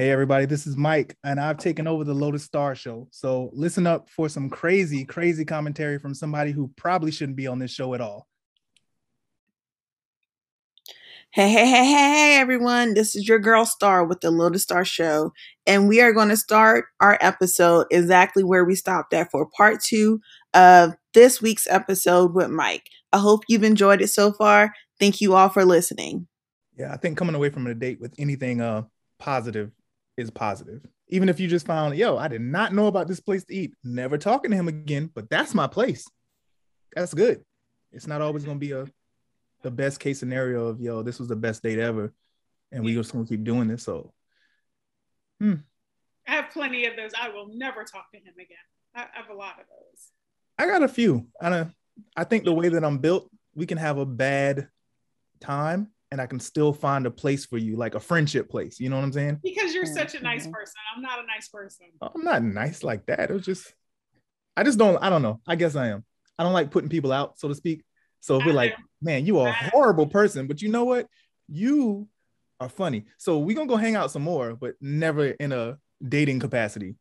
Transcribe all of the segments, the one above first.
Hey, everybody, this is Mike, and I've taken over the Lotus Star Show. So listen up for some crazy, crazy commentary from somebody who probably shouldn't be on this show at all. Hey, hey, hey, hey, everyone. This is your girl Star with the Lotus Star Show. And we are going to start our episode exactly where we stopped at for part two of this week's episode with Mike. I hope you've enjoyed it so far. Thank you all for listening. Yeah, I think coming away from a date with anything uh positive is positive. Even if you just found, yo, I did not know about this place to eat. Never talking to him again, but that's my place. That's good. It's not always gonna be a the best case scenario of yo, this was the best date ever, and we just gonna keep doing this. So, hmm. I have plenty of those. I will never talk to him again. I have a lot of those. I got a few. I don't, I think the way that I'm built, we can have a bad time and I can still find a place for you, like a friendship place. You know what I'm saying? Because you're such a nice mm-hmm. person. I'm not a nice person. Uh, I'm not nice like that. It was just, I just don't, I don't know. I guess I am. I don't like putting people out, so to speak. So if we're like, man, you are a horrible person, but you know what? You are funny. So we're gonna go hang out some more, but never in a dating capacity.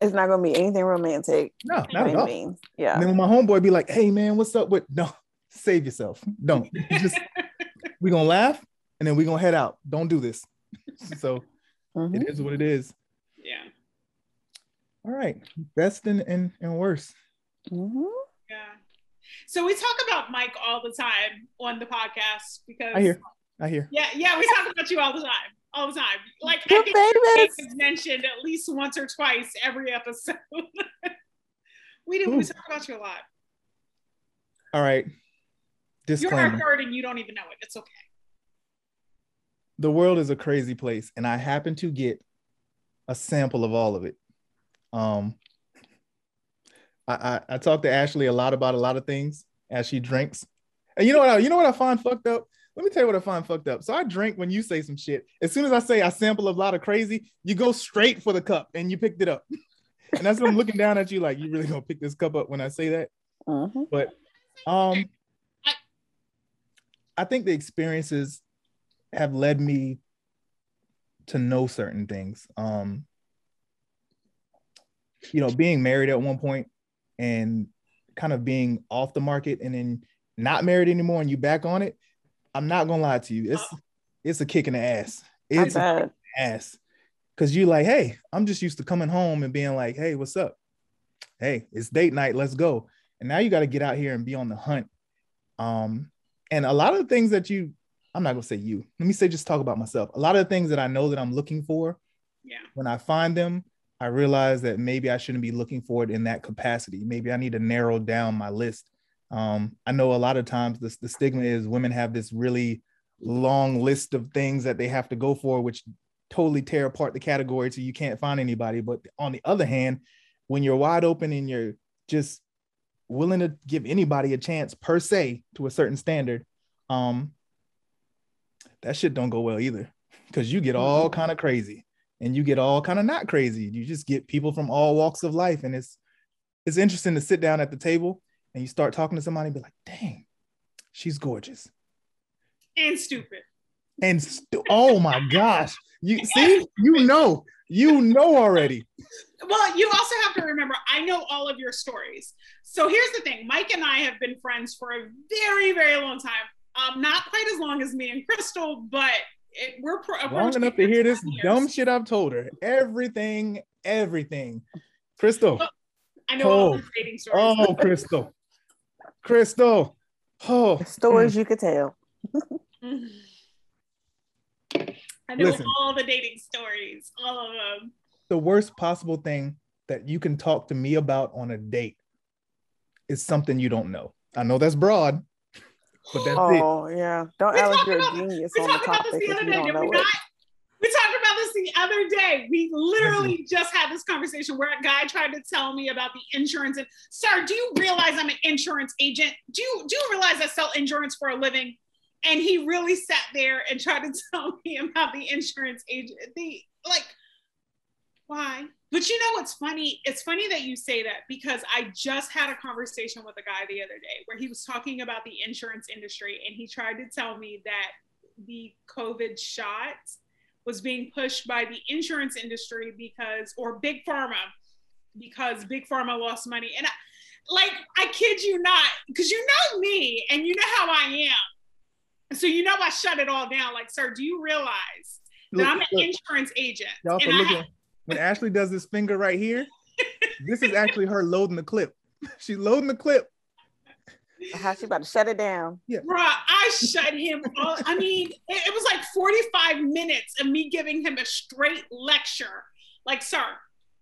It's not gonna be anything romantic. No, not at all. Means. Yeah. And then when my homeboy be like, hey man, what's up with no, save yourself. Don't just we're gonna laugh and then we're gonna head out. Don't do this. so mm-hmm. it is what it is. Yeah. All right. Best and and, and worst. Mm-hmm. Yeah. So we talk about Mike all the time on the podcast because I hear. I hear. Yeah, yeah, we talk about you all the time. All the time. Like I think it's mentioned at least once or twice every episode. we do we talk about you a lot. All right. Disclaimer. You're our third and you don't even know it. It's okay. The world is a crazy place, and I happen to get a sample of all of it. Um, I, I, I talk to Ashley a lot about a lot of things as she drinks. And you know what? I, you know what I find fucked up. Let me tell you what I find fucked up. So I drink when you say some shit. As soon as I say I sample a lot of crazy, you go straight for the cup and you picked it up. and that's what I'm looking down at you like you really gonna pick this cup up when I say that. Mm-hmm. But um I think the experiences have led me to know certain things. Um, you know, being married at one point and kind of being off the market and then not married anymore and you back on it. I'm not gonna lie to you. It's it's a kick in the ass. It's a ass. Cause you're like, hey, I'm just used to coming home and being like, hey, what's up? Hey, it's date night, let's go. And now you got to get out here and be on the hunt. Um, and a lot of the things that you, I'm not gonna say you. Let me say just talk about myself. A lot of the things that I know that I'm looking for, yeah. When I find them, I realize that maybe I shouldn't be looking for it in that capacity. Maybe I need to narrow down my list. Um, I know a lot of times this, the stigma is women have this really long list of things that they have to go for, which totally tear apart the category so you can't find anybody. But on the other hand, when you're wide open and you're just willing to give anybody a chance per se to a certain standard, um, that shit don't go well either because you get all mm-hmm. kind of crazy and you get all kind of not crazy. You just get people from all walks of life, and it's it's interesting to sit down at the table and you start talking to somebody and be like, "Dang, she's gorgeous and stupid." And stu- oh my gosh, you see, you know, you know already. Well, you also have to remember, I know all of your stories. So here's the thing Mike and I have been friends for a very, very long time. Um, not quite as long as me and Crystal, but it, we're pro- long enough to hear this years. dumb shit I've told her. Everything, everything. Crystal. Well, I know oh, all the dating stories. Oh, Crystal. Crystal. Oh. Stories mm. you could tell. I know Listen, all the dating stories, all of them. The worst possible thing that you can talk to me about on a date is something you don't know. I know that's broad, but that's oh, it. Oh yeah, don't act like you're a genius on the topic if you don't know it. We talked about this the other day. We literally mm-hmm. just had this conversation where a guy tried to tell me about the insurance. And sir, do you realize I'm an insurance agent? Do you do you realize I sell insurance for a living? And he really sat there and tried to tell me about the insurance agent. The like, why? But you know what's funny? It's funny that you say that because I just had a conversation with a guy the other day where he was talking about the insurance industry and he tried to tell me that the COVID shots was being pushed by the insurance industry because, or big pharma, because big pharma lost money. And I, like, I kid you not, because you know me and you know how I am. So you know I shut it all down. Like, sir, do you realize that I'm an look, insurance agent? Y'all for looking, when Ashley does this finger right here, this is actually her loading the clip. She's loading the clip. How she about to shut it down? Yeah, bro, I shut him. All, I mean, it, it was like 45 minutes of me giving him a straight lecture. Like, sir,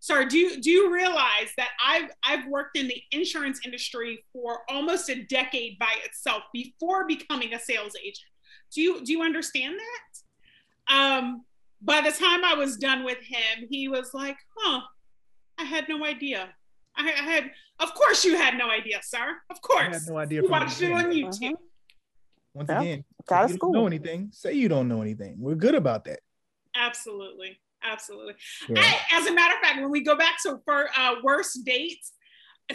sir, do you do you realize that I've I've worked in the insurance industry for almost a decade by itself before becoming a sales agent? Do you do you understand that? Um, by the time I was done with him, he was like, "Huh, I had no idea. I, I had, of course, you had no idea, sir. Of course, I had no idea. You watched it on YouTube." Uh-huh. Once yeah. again, if you don't know anything, say you don't know anything. We're good about that. Absolutely, absolutely. Yeah. I, as a matter of fact, when we go back to for uh, worst dates,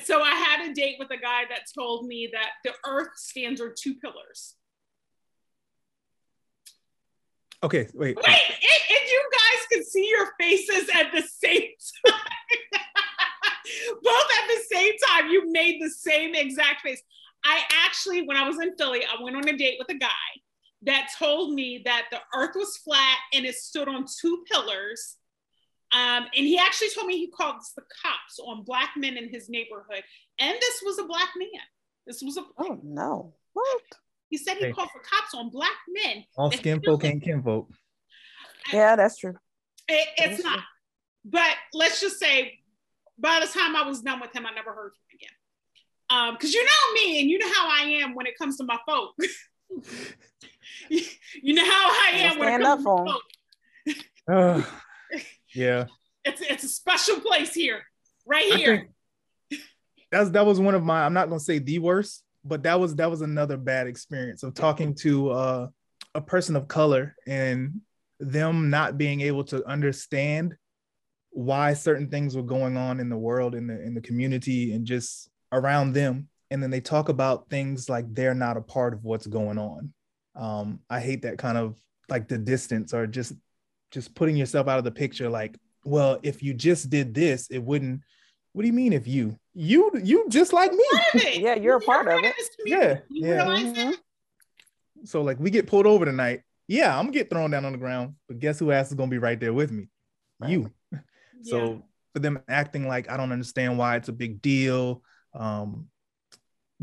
so I had a date with a guy that told me that the Earth stands on two pillars. Okay, wait. Wait, if, if you guys can see your faces at the same time, both at the same time, you made the same exact face. I actually, when I was in Philly, I went on a date with a guy that told me that the earth was flat and it stood on two pillars. Um, and he actually told me he called the cops on black men in his neighborhood. And this was a black man. This was a. Oh, no. What? He said he hey. called for cops on black men. All skin folk ain't kinfolk. Yeah, that's true. It, it's not. But let's just say, by the time I was done with him, I never heard from him again. Um, because you know me and you know how I am when it comes to my folk. you, know how I am when it comes to my folk. uh, yeah. It's it's a special place here, right here. That's that was one of my. I'm not gonna say the worst, but that was that was another bad experience of talking to uh, a person of color and them not being able to understand why certain things were going on in the world in the in the community and just around them and then they talk about things like they're not a part of what's going on um, i hate that kind of like the distance or just just putting yourself out of the picture like well if you just did this it wouldn't what do you mean if you you you just like me? Yeah you're a part of it. yeah yeah. mm-hmm. so like we get pulled over tonight. Yeah i'm gonna get thrown down on the ground but guess who else is gonna be right there with me? Right. you. So for them acting like i don't understand why it's a big deal um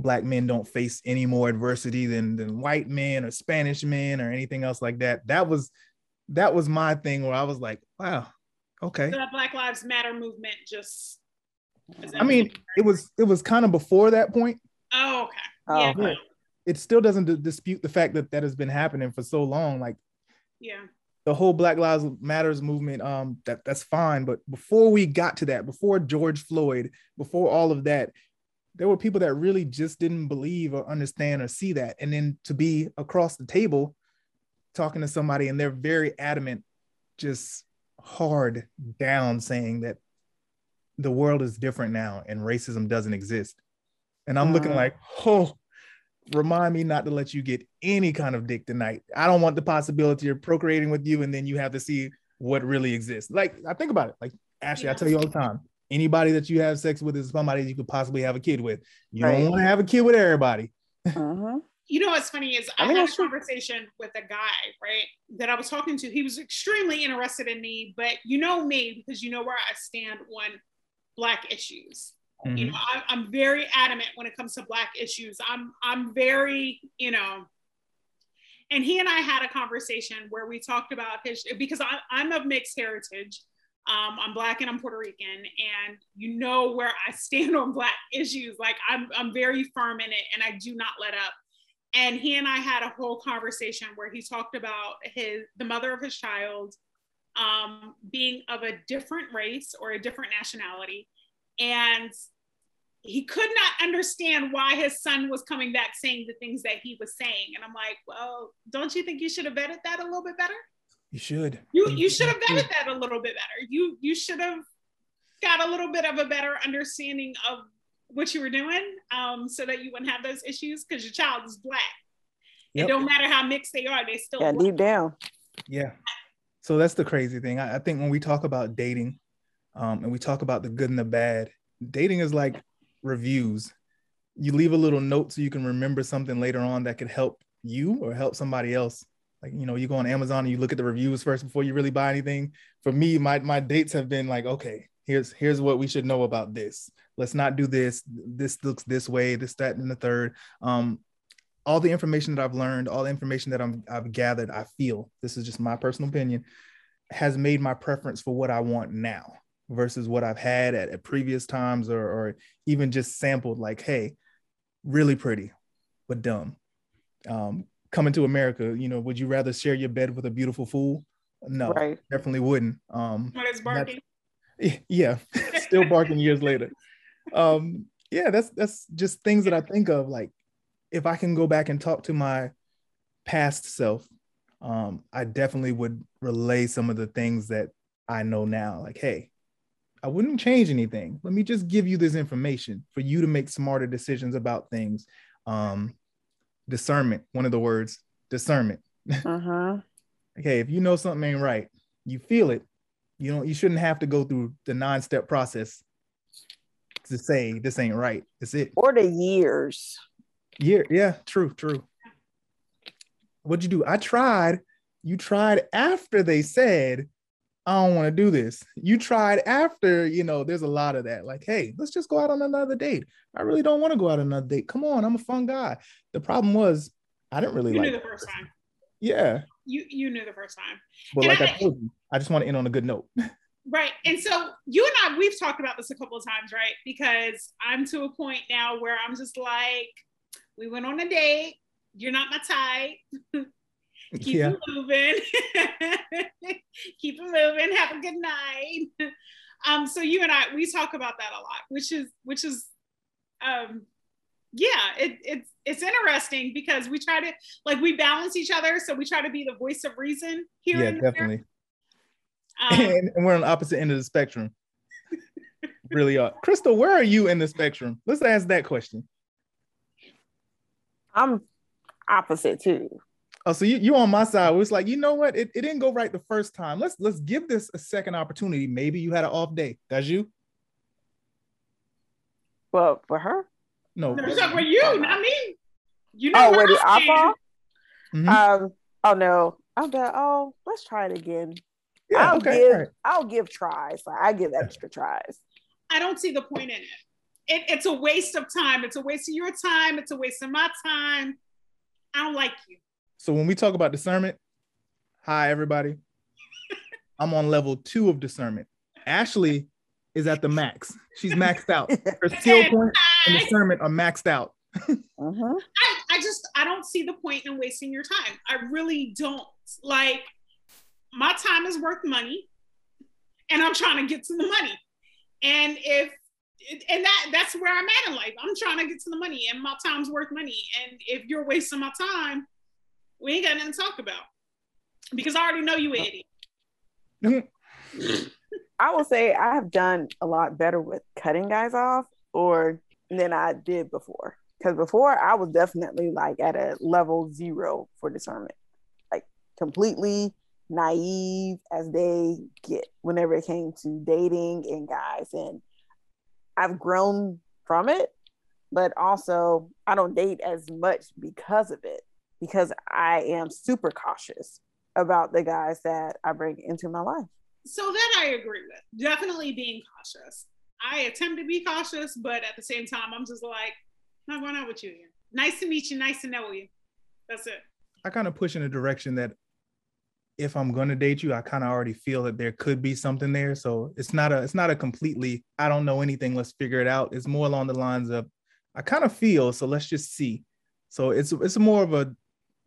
black men don't face any more adversity than than white men or spanish men or anything else like that that was that was my thing where i was like wow okay the black lives matter movement just I mean, it was it was kind of before that point. Oh, okay. Oh, yeah. It still doesn't d- dispute the fact that that has been happening for so long. Like, yeah, the whole Black Lives Matters movement. Um, that that's fine. But before we got to that, before George Floyd, before all of that, there were people that really just didn't believe or understand or see that. And then to be across the table talking to somebody and they're very adamant, just hard down saying that the world is different now and racism doesn't exist. And I'm looking mm. like, oh, remind me not to let you get any kind of dick tonight. I don't want the possibility of procreating with you and then you have to see what really exists. Like, I think about it. Like, Ashley, yeah. I tell you all the time anybody that you have sex with is somebody you could possibly have a kid with. You right. don't want to have a kid with everybody. Uh-huh. you know what's funny is I, I mean, had a conversation with a guy, right, that I was talking to. He was extremely interested in me, but you know me because you know where I stand on black issues mm-hmm. you know I, i'm very adamant when it comes to black issues i'm i'm very you know and he and i had a conversation where we talked about his because I, i'm of mixed heritage um, i'm black and i'm puerto rican and you know where i stand on black issues like i'm, I'm very firm in it and i do not let up and he and i had a whole conversation where he talked about his the mother of his child um, being of a different race or a different nationality. And he could not understand why his son was coming back saying the things that he was saying. And I'm like, well, don't you think you should have vetted that a little bit better? You should. You you should have vetted that a little bit better. You you should have got a little bit of a better understanding of what you were doing, um, so that you wouldn't have those issues because your child is black. Yep. It don't matter how mixed they are, they still yeah, deep down. Yeah. So that's the crazy thing. I, I think when we talk about dating, um, and we talk about the good and the bad, dating is like reviews. You leave a little note so you can remember something later on that could help you or help somebody else. Like you know, you go on Amazon and you look at the reviews first before you really buy anything. For me, my my dates have been like, okay, here's here's what we should know about this. Let's not do this. This looks this way. This, that, and the third. Um, all the information that I've learned, all the information that I'm I've gathered, I feel this is just my personal opinion, has made my preference for what I want now versus what I've had at, at previous times or, or even just sampled like, hey, really pretty, but dumb. Um, coming to America, you know, would you rather share your bed with a beautiful fool? No, Right. definitely wouldn't. Um, What is barking? yeah, still barking years later. Um, yeah, that's that's just things that I think of. Like, if I can go back and talk to my past self, um, I definitely would relay some of the things that I know now. Like, hey, I wouldn't change anything. Let me just give you this information for you to make smarter decisions about things. Um, discernment, one of the words, discernment. Uh-huh. Okay, if you know something ain't right, you feel it. You don't. You shouldn't have to go through the nine-step process to say this ain't right. That's it. Or the years. Yeah, yeah, true, true. What'd you do? I tried. You tried after they said, I don't want to do this. You tried after, you know, there's a lot of that. Like, hey, let's just go out on another date. I really don't want to go out on another date. Come on, I'm a fun guy. The problem was I didn't really You like knew the first time. Yeah. You you knew the first time. But And like I I- told you, I just want to end on a good note. Right. And so you and I, we've talked about this a couple of times, right? Because I'm to a point now where I'm just like, we went on a date. You're not my type. Keep yeah. it moving. Keep it moving. Have a good night. Um, so you and I, we talk about that a lot, which is, which is, um, yeah, it, it's, it's interesting because we try to, like, we balance each other. So we try to be the voice of reason here. Yeah, and there. definitely. Um, and, and we're on the opposite end of the spectrum. really are. Crystal, where are you in the spectrum? Let's ask that question. I'm opposite too. Oh, so you you on my side. It's like, you know what? It, it didn't go right the first time. Let's let's give this a second opportunity. Maybe you had an off day. Does you? Well, for her. No. We're talking about you, not me. You know Oh, where the I stand. oppa? Mhm. Um, oh no. I'm done. Oh, let's try it again. yeah, I'll okay. give all right. I'll give tries. Like I give extra tries. I don't see the point in it. it. It's a waste of time. It's a waste of your time. It's a waste of my time. I don't like you. So when we talk about discernment, hi everybody. I'm on level two of discernment. Ashley is at the max. She's maxed out. Her skill point and discernment are maxed out. Mhm. I, I just I don't see the point in wasting your time. I really don't. Like my time is worth money, and I'm trying to get to the money. And if and that that's where I'm at in life. I'm trying to get to the money, and my time's worth money. And if you're wasting my time, we ain't got nothing to talk about because I already know you idiot. I will say I have done a lot better with cutting guys off or than I did before. Because before I was definitely like at a level zero for discernment. Like completely naive as they get whenever it came to dating and guys. And I've grown from it, but also I don't date as much because of it. Because I am super cautious about the guys that I bring into my life. So that I agree with. Definitely being cautious. I attempt to be cautious, but at the same time, I'm just like, not going out with you again. Nice to meet you. Nice to know you. That's it. I kind of push in a direction that if I'm gonna date you, I kind of already feel that there could be something there. So it's not a it's not a completely I don't know anything. Let's figure it out. It's more along the lines of I kind of feel. So let's just see. So it's it's more of a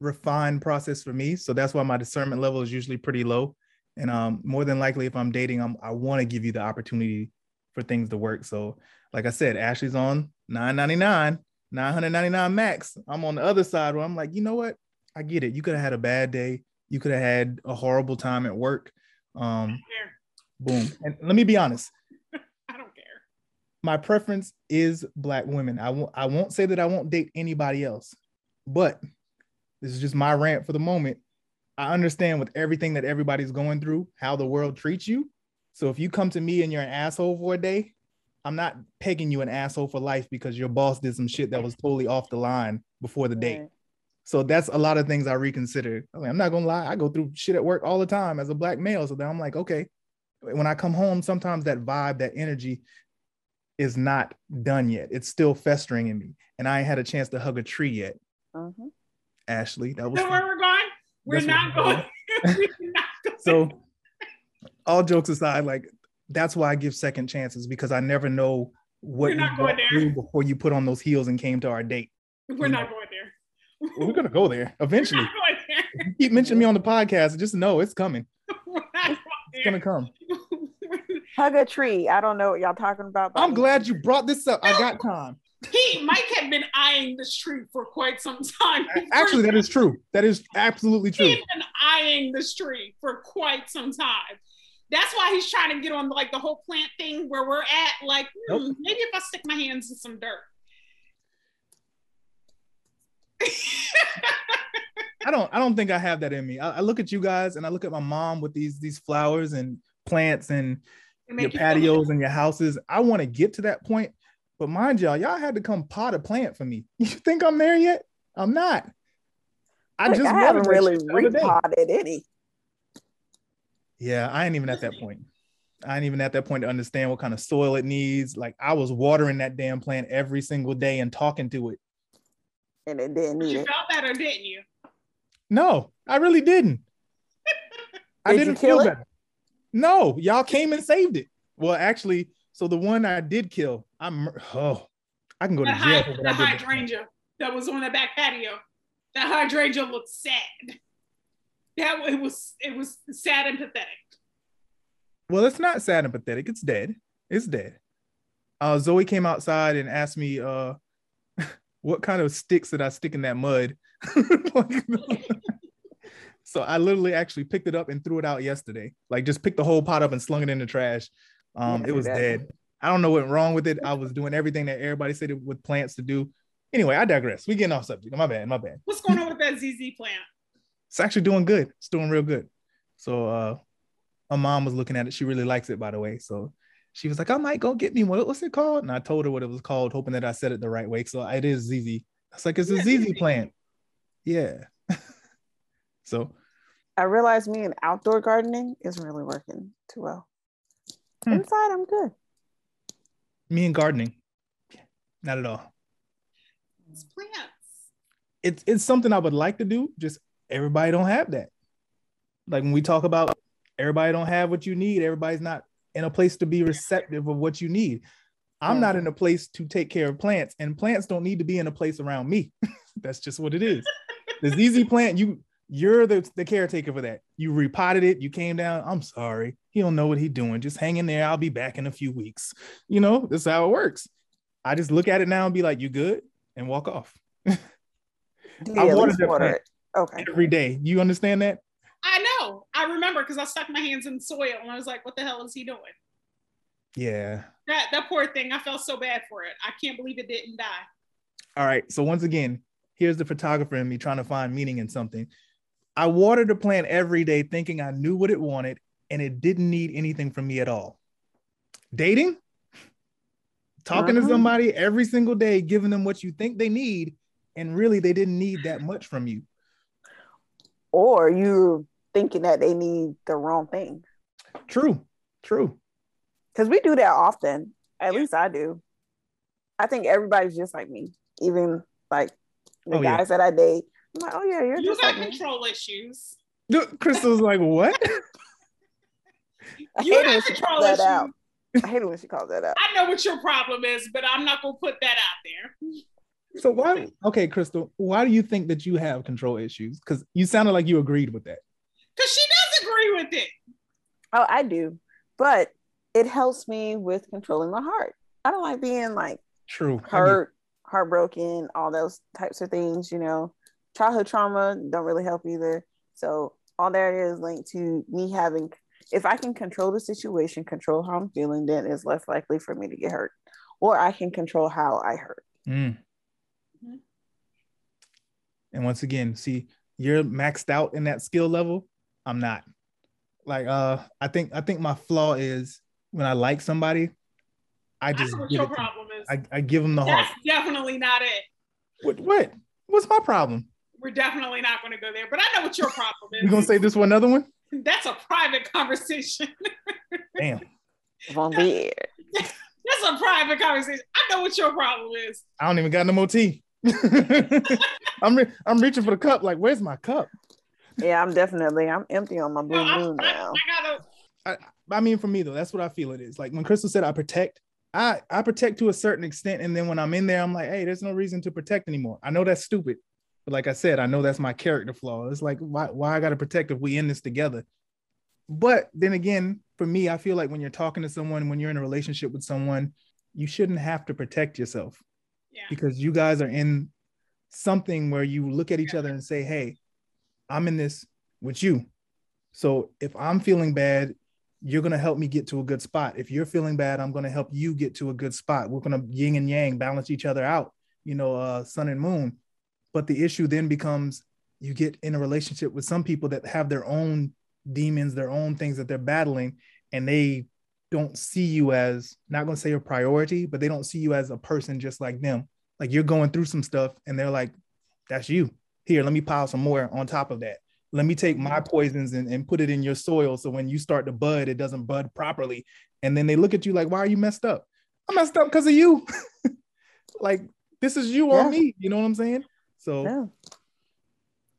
refined process for me. So that's why my discernment level is usually pretty low. And um, more than likely, if I'm dating, I'm, I want to give you the opportunity for things to work. So, like I said, Ashley's on 999, 999 max. I'm on the other side where I'm like, you know what? I get it. You could have had a bad day. You could have had a horrible time at work. Um, boom. And let me be honest. I don't care. My preference is black women. I won't. I won't say that I won't date anybody else, but this is just my rant for the moment. I understand with everything that everybody's going through, how the world treats you. So if you come to me and you're an asshole for a day, I'm not pegging you an asshole for life because your boss did some shit that was totally off the line before the date. Right. So that's a lot of things I reconsider. I mean, I'm not gonna lie, I go through shit at work all the time as a black male. So then I'm like, okay, when I come home, sometimes that vibe, that energy is not done yet. It's still festering in me. And I ain't had a chance to hug a tree yet. Mhm. Ashley, that was Know where we're going? We're not going. We're not going. so all jokes aside, like that's why I give second chances because I never know what We're you not going went there. before you put on those heels and came to our date. we're mm. not going there. Well, we're gonna go there We're eventually. not going there. You keep mentioning me on the podcast, just know it's coming. We're not going It's gonna come. Hug a tree. I don't know what y'all talking about. but I'm glad you brought this up. I got time. He, Mike had been eyeing this tree for quite some time. Actually, that is true. That is absolutely true. He's been eyeing this tree for quite some time. That's why he's trying to get on like the whole plant thing where we're at. Like, hmm, Nope. maybe if I stick my hands in some dirt. I don't I don't think I have that in me. I, I look at you guys and I look at my mom with these these flowers and plants and your patios and your houses. I want to get to that point, but mind y'all, y'all had to come pot a plant for me. You think I'm there yet? I'm not. I Like, just I watered haven't really shit the repotted any. Yeah, I ain't even at that point. I ain't even at that point to understand what kind of soil it needs. Like I was watering that damn plant every single day and talking to it. and it didn't But need you it. felt better, didn't you? No, I really didn't. I Did you didn't kill feel it? better. No, y'all came and saved it. Well, actually, so the one I did kill, I'm oh, I can go to jail hy- for what the I did. that. hydrangea that was on the back patio. That hydrangea looked sad. That it was it was sad and pathetic. Well, it's not sad and pathetic. It's dead. It's dead. Uh, Zoe came outside and asked me, uh, what kind of sticks did I stick in that mud? so I literally actually picked it up and threw it out yesterday. Like just picked the whole pot up and slung it in the trash. Um, Yeah, it was that- dead. I don't know what went wrong with it. I was doing everything that everybody said it- with plants to do. Anyway, I digress. We're getting off subject. My bad. My bad. What's going on with that ZZ plant? It's actually doing good. It's doing real good. So uh my mom was looking at it. She really likes it, by the way. So she was like, I might go get me one. What's it called? And I told her what it was called, hoping that I said it the right way. So it is ZZ. It's like it's a Yeah, ZZ ZZ. plant. Yeah. so I realized me and outdoor gardening isn't really working too well. Hmm. Inside, I'm good. Me and gardening, not at all. It's plants. It's it's something I would like to do. Just everybody don't have that. Like when we talk about everybody don't have what you need, everybody's not in a place to be receptive of what you need. I'm not in a place to take care of plants, and plants don't need to be in a place around me. That's just what it is. the ZZ plant, you you're the, the caretaker for that. You repotted it, you came down. I'm sorry. He don't know what he's doing. Just hang in there. I'll be back in a few weeks. You know, that's how it works. I just look at it now and be like, you good? And walk off Do I at watered water plant. it? Okay. every day. You understand that? I know. I remember because I stuck my hands in soil and I was like, what the hell is he doing? Yeah. That that poor thing. I felt so bad for it. I can't believe it didn't die. All right. So once again, here's the photographer in me trying to find meaning in something. I watered the plant every day thinking I knew what it wanted and it didn't need anything from me at all. Dating? Talking to Uh-huh. somebody every single day, giving them what you think they need, and really they didn't need that much from you. Or you thinking that they need the wrong thing. True. True. Because we do that often. At Yeah. least I do. I think everybody's just like me. Even like the Oh, yeah. guys that I date. I'm like, oh yeah, you're You just got like me. control issues. Crystal's like, what? I You hate it have when she control that issues. out. I hate it when she calls that out. I know what your problem is, but I'm not gonna put that out there. So why okay, Crystal, why do you think that you have control issues? Because you sounded like you agreed with that. Because she does agree with it. Oh, I do. But it helps me with controlling my heart. I don't like being like True. Hurt, heartbroken, all those types of things, you know. Childhood trauma don't really help either. So all that is linked to me having if I can control the situation, control how I'm feeling, then it's less likely for me to get hurt. Or I can control how I hurt. Mm. Mhm. And once again, see, you're maxed out in that skill level. I'm not. Like uh I think I think my flaw is when I like somebody, I I just know what give it problem is. I, I give them the heart. That's definitely not it. What what? What's my problem? We're definitely not going to go there. But I know what your problem is. You gonna say this for another one? That's a private conversation. Damn. Von Beer. That's a private conversation. I know what your problem is. I don't even got no more tea. I'm re- I'm reaching for the cup. Like, where's my cup? Yeah, I'm definitely I'm empty on my blue No, moon I, now. I gotta. I, I mean, for me though, that's what I feel it is. Like when Crystal said I protect, I I protect to a certain extent, and then when I'm in there, I'm like, hey, there's no reason to protect anymore. I know that's stupid, but like I said, I know that's my character flaw. It's like why why I gotta protect if we in this together. But then again, for me, I feel like when you're talking to someone, when you're in a relationship with someone, you shouldn't have to protect yourself Yeah. because you guys are in something where you look at each other and say, Hey, I'm in this with you. So if I'm feeling bad, you're going to help me get to a good spot. If you're feeling bad, I'm going to help you get to a good spot. We're going to yin and yang, balance each other out, you know, uh, sun and moon. But the issue then becomes you get in a relationship with some people that have their own demons, their own things that they're battling, and they don't see you as not going to say a priority, but they don't see you as a person just like them. Like you're going through some stuff, and they're like, "That's you. Here, let me pile some more on top of that. Let me take my poisons and, and put it in your soil, so when you start to bud, it doesn't bud properly." And then they look at you like, "Why are you messed up?" I messed up because of you. like this is you on me. You know what I'm saying? So.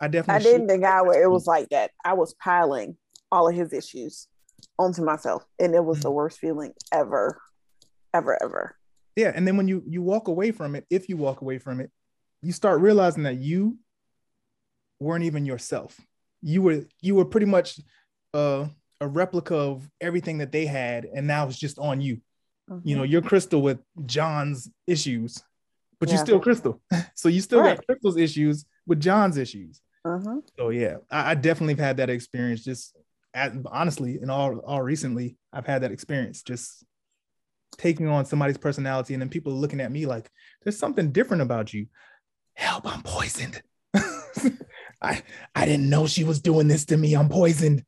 I I definitely dated a guy where it was mm. like that. I was piling all of his issues onto myself, and it was the mm. worst feeling ever, ever, ever. yeah and then when you you walk away from it if you walk away from it you start realizing that you weren't even yourself you were you were pretty much uh, a replica of everything that they had and now it's just on you you mm-hmm. know you're crystal with john's issues but you're still crystal. So you still Right. got crystal's issues with john's issues. Mhm. so yeah i, I definitely have had that experience just at, honestly in all all recently i've had that experience just taking on somebody's personality and then people looking at me like there's something different about you. Help i'm poisoned. I i didn't know she was doing this to me. I'm poisoned.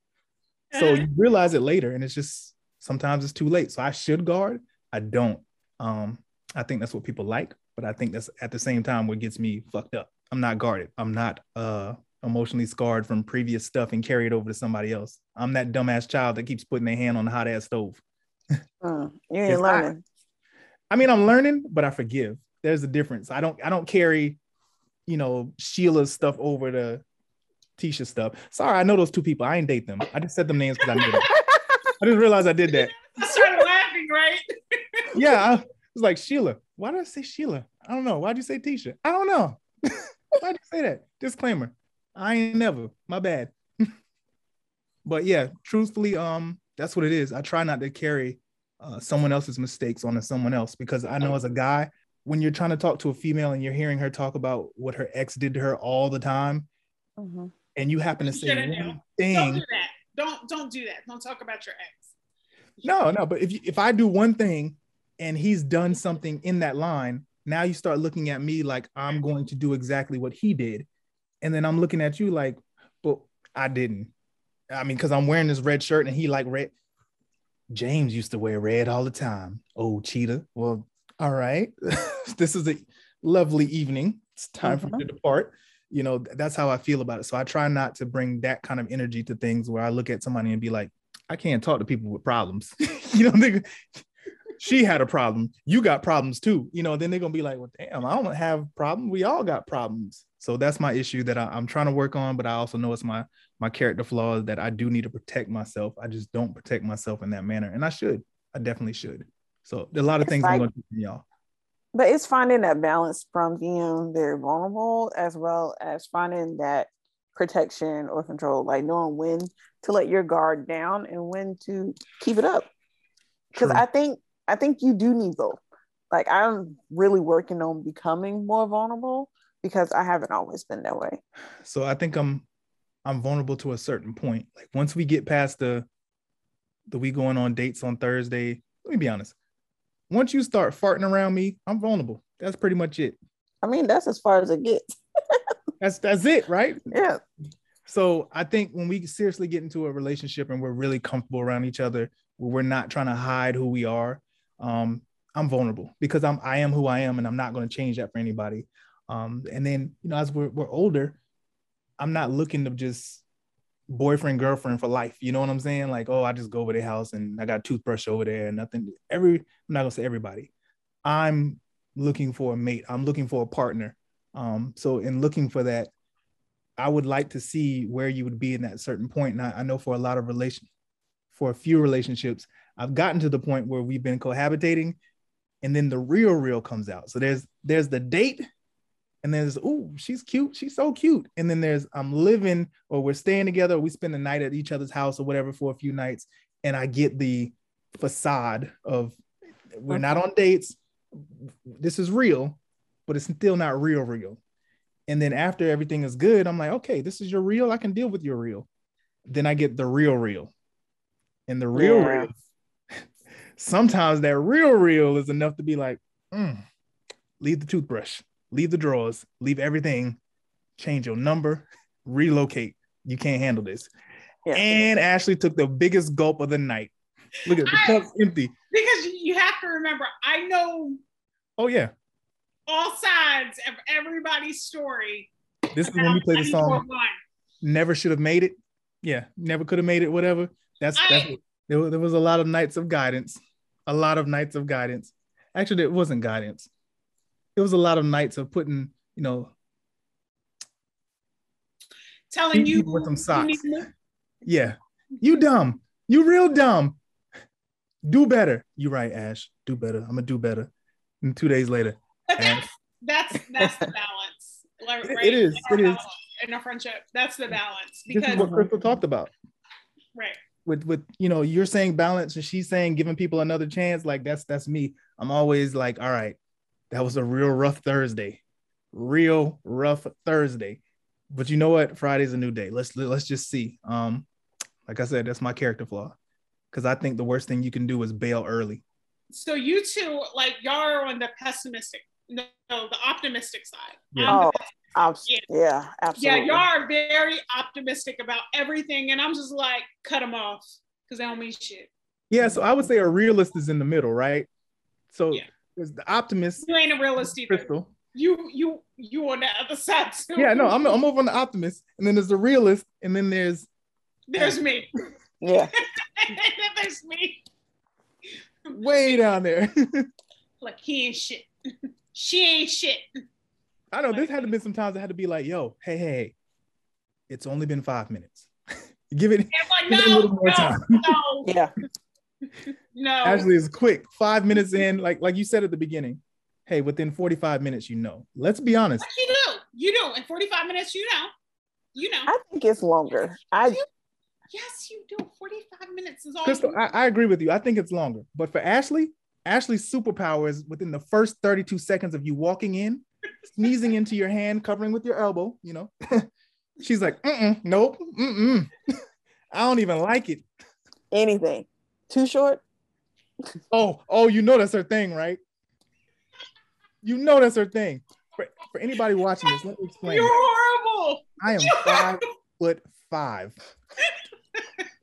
So you realize it later and it's just sometimes it's too late. So i should guard. I don't. Um i think that's what people like but i think that's at the same time what gets me fucked up i'm not guarded i'm not uh emotionally scarred from previous stuff and carry it over to somebody else i'm that dumbass child that keeps putting their hand on the hot ass stove Mm. You ain't If I- learning. I mean, I'm learning, but I forgive. There's a difference. I don't I don't carry, you know, Sheila's stuff over to Tisha stuff. Sorry, I know those two people. I ain't date them. I just said them names because I knew them. I just realized I did that. I started laughing, right? Yeah, I was like Sheila. Why did I say Sheila? I don't know. Why'd you say Tisha? I don't know. Why'd you say that? Disclaimer. I ain't never. My bad. but yeah, truthfully, um, that's what it is. I try not to carry uh, someone else's mistakes onto someone else because I know as a guy, when you're trying to talk to a female and you're hearing her talk about what her ex did to her all the time, Mhm. and you happen to You say shouldn't one do. Don't do that. Don't don't do that. Don't talk about your ex. no, no. But if you, if I do one thing and he's done something in that line, now you start looking at me like I'm going to do exactly what he did, and then I'm looking at you like, but I didn't. I mean, because I'm wearing this red shirt and he like red. James used to wear red all the time. Oh, cheetah. Well, all right. this is a lovely evening. It's time for me mm-hmm. to depart. You know, that's how I feel about it. So I try not to bring that kind of energy to things where I look at somebody and be like, I can't talk to people with problems. you know, she had a problem. You got problems too. You know, then they're gonna be like, well, damn, I don't have problems. We all got problems. So that's my issue that I, I'm trying to work on, but I also know it's my my character flaws that I do need to protect myself. I just don't protect myself in that manner, and I should. I definitely should. So a lot of It's things I'm going to teach y'all. But it's finding that balance from being very vulnerable as well as finding that protection or control, like knowing when to let your guard down and when to keep it up. Because I think I think you do need both. Like I'm really working on becoming more vulnerable because I haven't always been that way. So I think I'm I'm vulnerable to a certain point. Like once we get past the the we going on dates on Thursday, let me be honest. Once you start farting around me, I'm vulnerable. That's pretty much it. I mean, that's as far as it gets. That's that's it, right? Yeah. So I think when we seriously get into a relationship and we're really comfortable around each other, where we're not trying to hide who we are, um, I'm vulnerable because I'm I am who I am, and I'm not going to change that for anybody. Um, and then you know, as we're we're older, I'm not looking to just boyfriend girlfriend for life. You know what I'm saying? Like, oh, I just go over their house and I got toothbrush over there and nothing. Every I'm not gonna say everybody. I'm looking for a mate. I'm looking for a partner. Um, so in looking for that, I would like to see where you would be in that certain point. And I, I know for a lot of relation, for a few relationships, I've gotten to the point where we've been cohabitating, and then the real real comes out. So there's there's the date, and there's oh she's cute, she's so cute, and then there's I'm living or we're staying together, or we spend the night at each other's house or whatever for a few nights, and I get the facade of we're not on dates. This is real, but it's still not real real. And then after everything is good, I'm like, okay, this is your real. I can deal with your real. Then I get the real real. And the real Yeah. real. Sometimes that real real is enough to be like, mm, leave the toothbrush, leave the drawers, leave everything, change your number, relocate. You can't handle this. Yeah. And Ashley took the biggest gulp of the night. Look at the I- cup's empty. Because you have to remember, I know Oh yeah. all sides of everybody's story. This is when we play the song never should have made it. Yeah, never could have made it. Whatever. That's that's. I- There was, there was a lot of nights of guidance. A lot of nights of guidance. Actually, it wasn't guidance. It was a lot of nights of putting, you know, Telling you with some socks. yeah, you dumb, you real dumb. Do better. You right, Ash. Do better. I'm gonna do better. And two days later, But that's that's that's the balance. Right? it is, In our is. in a friendship. That's the balance this because is what Crystal talked about. right. With with you know you're saying balance and she's saying giving people another chance like that's that's me. I'm always like all right that was a real rough thursday. Real rough thursday. But you know what? Friday's a new day. Let's let's just see. Um like i said that's my character flaw. Because i think the worst thing you can do is bail early. So you two, like y'all are on the pessimistic, no, no, the optimistic side. Yeah. Oh, pessimist. Abs- Yeah. yeah, yeah, y'all are very optimistic about everything, and I'm just like, cut them off because they don't mean shit. yeah so i would say a realist is in the middle right so Yeah. there's the optimist You ain't a realist either. crystal You you you on the other side too. yeah no i'm, I'm over on the optimist and then there's the realist and then there's There's me. yeah. There's me. way down there Like he ain't shit. she ain't shit. I know this had to be some times I had to be like, yo, hey, hey, hey, it's only been five minutes. Give it, And I'm give like, it a no, little more no, time. no, Yeah. no. Ashley is quick. Five minutes in, like like you said at the beginning. Hey, within 45 minutes, you know. Let's be honest. But you do. You do. In 45 minutes, you know. You know. I think it's longer. I yes, you do. 45 minutes is all Crystal, I, I agree with you. I think it's longer. But for Ashley, Ashley's superpower is within the first 32 seconds of you walking in, sneezing into your hand, covering with your elbow, you know. She's like, mm-mm, nope, mm-mm. I don't even like it. anything. Too short? Oh, oh, you know that's her thing, right? You know that's her thing. For, for anybody watching this, let me explain. You're horrible. I am five foot five.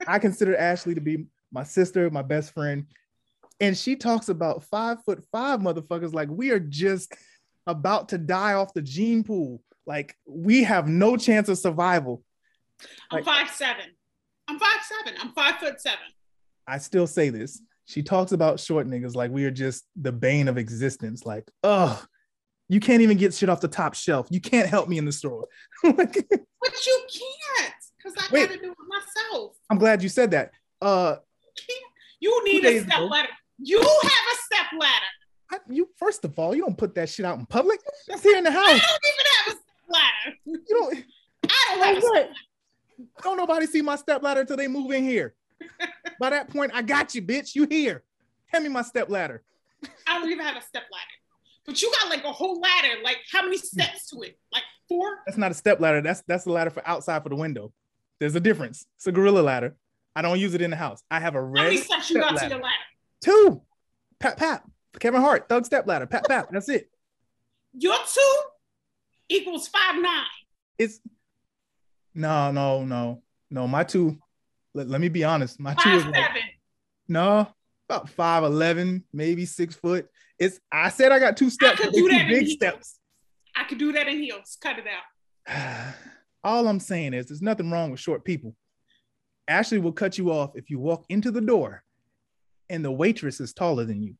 I consider Ashley to be my sister, my best friend. And she talks about five foot five motherfuckers like we are just about to die off the gene pool. Like we have no chance of survival. I'm Like- five seven. I'm five seven. I'm five foot seven. I still say this. She talks about short niggas like we are just the bane of existence. Like, oh, you can't even get shit off the top shelf. You can't help me in the store. But you can't, because I Wait. gotta do it myself. I'm glad you said that. Uh, Can't. You need a step ago. ladder. You have a step ladder. I, you first of all, you don't put that shit out in public. That's here in the house. I don't even have a step ladder. You don't. I don't have a. Don't nobody see my step ladder until they move in here. By that point, I got you, bitch. You here? Hand me my step ladder. I don't even have a step ladder. But you got like a whole ladder. Like how many steps to it? Like four? That's not a step ladder. That's that's the ladder for outside for the window. There's a difference. It's a gorilla ladder. I don't use it in the house. I have a red. How many steps you got to your ladder? Two. Pat pat. Kevin Hart, Thug step ladder. Pat pat. That's it. Your two equals five nine. it's no, no, no, no. My two, let, let me be honest. My two Five is like, seven. no, about five eleven, maybe six foot. It's I said I got two steps, I could do that in big steps. I could do that in heels. Cut it out. All I'm saying is there's nothing wrong with short people. Ashley will cut you off if you walk into the door and the waitress is taller than you.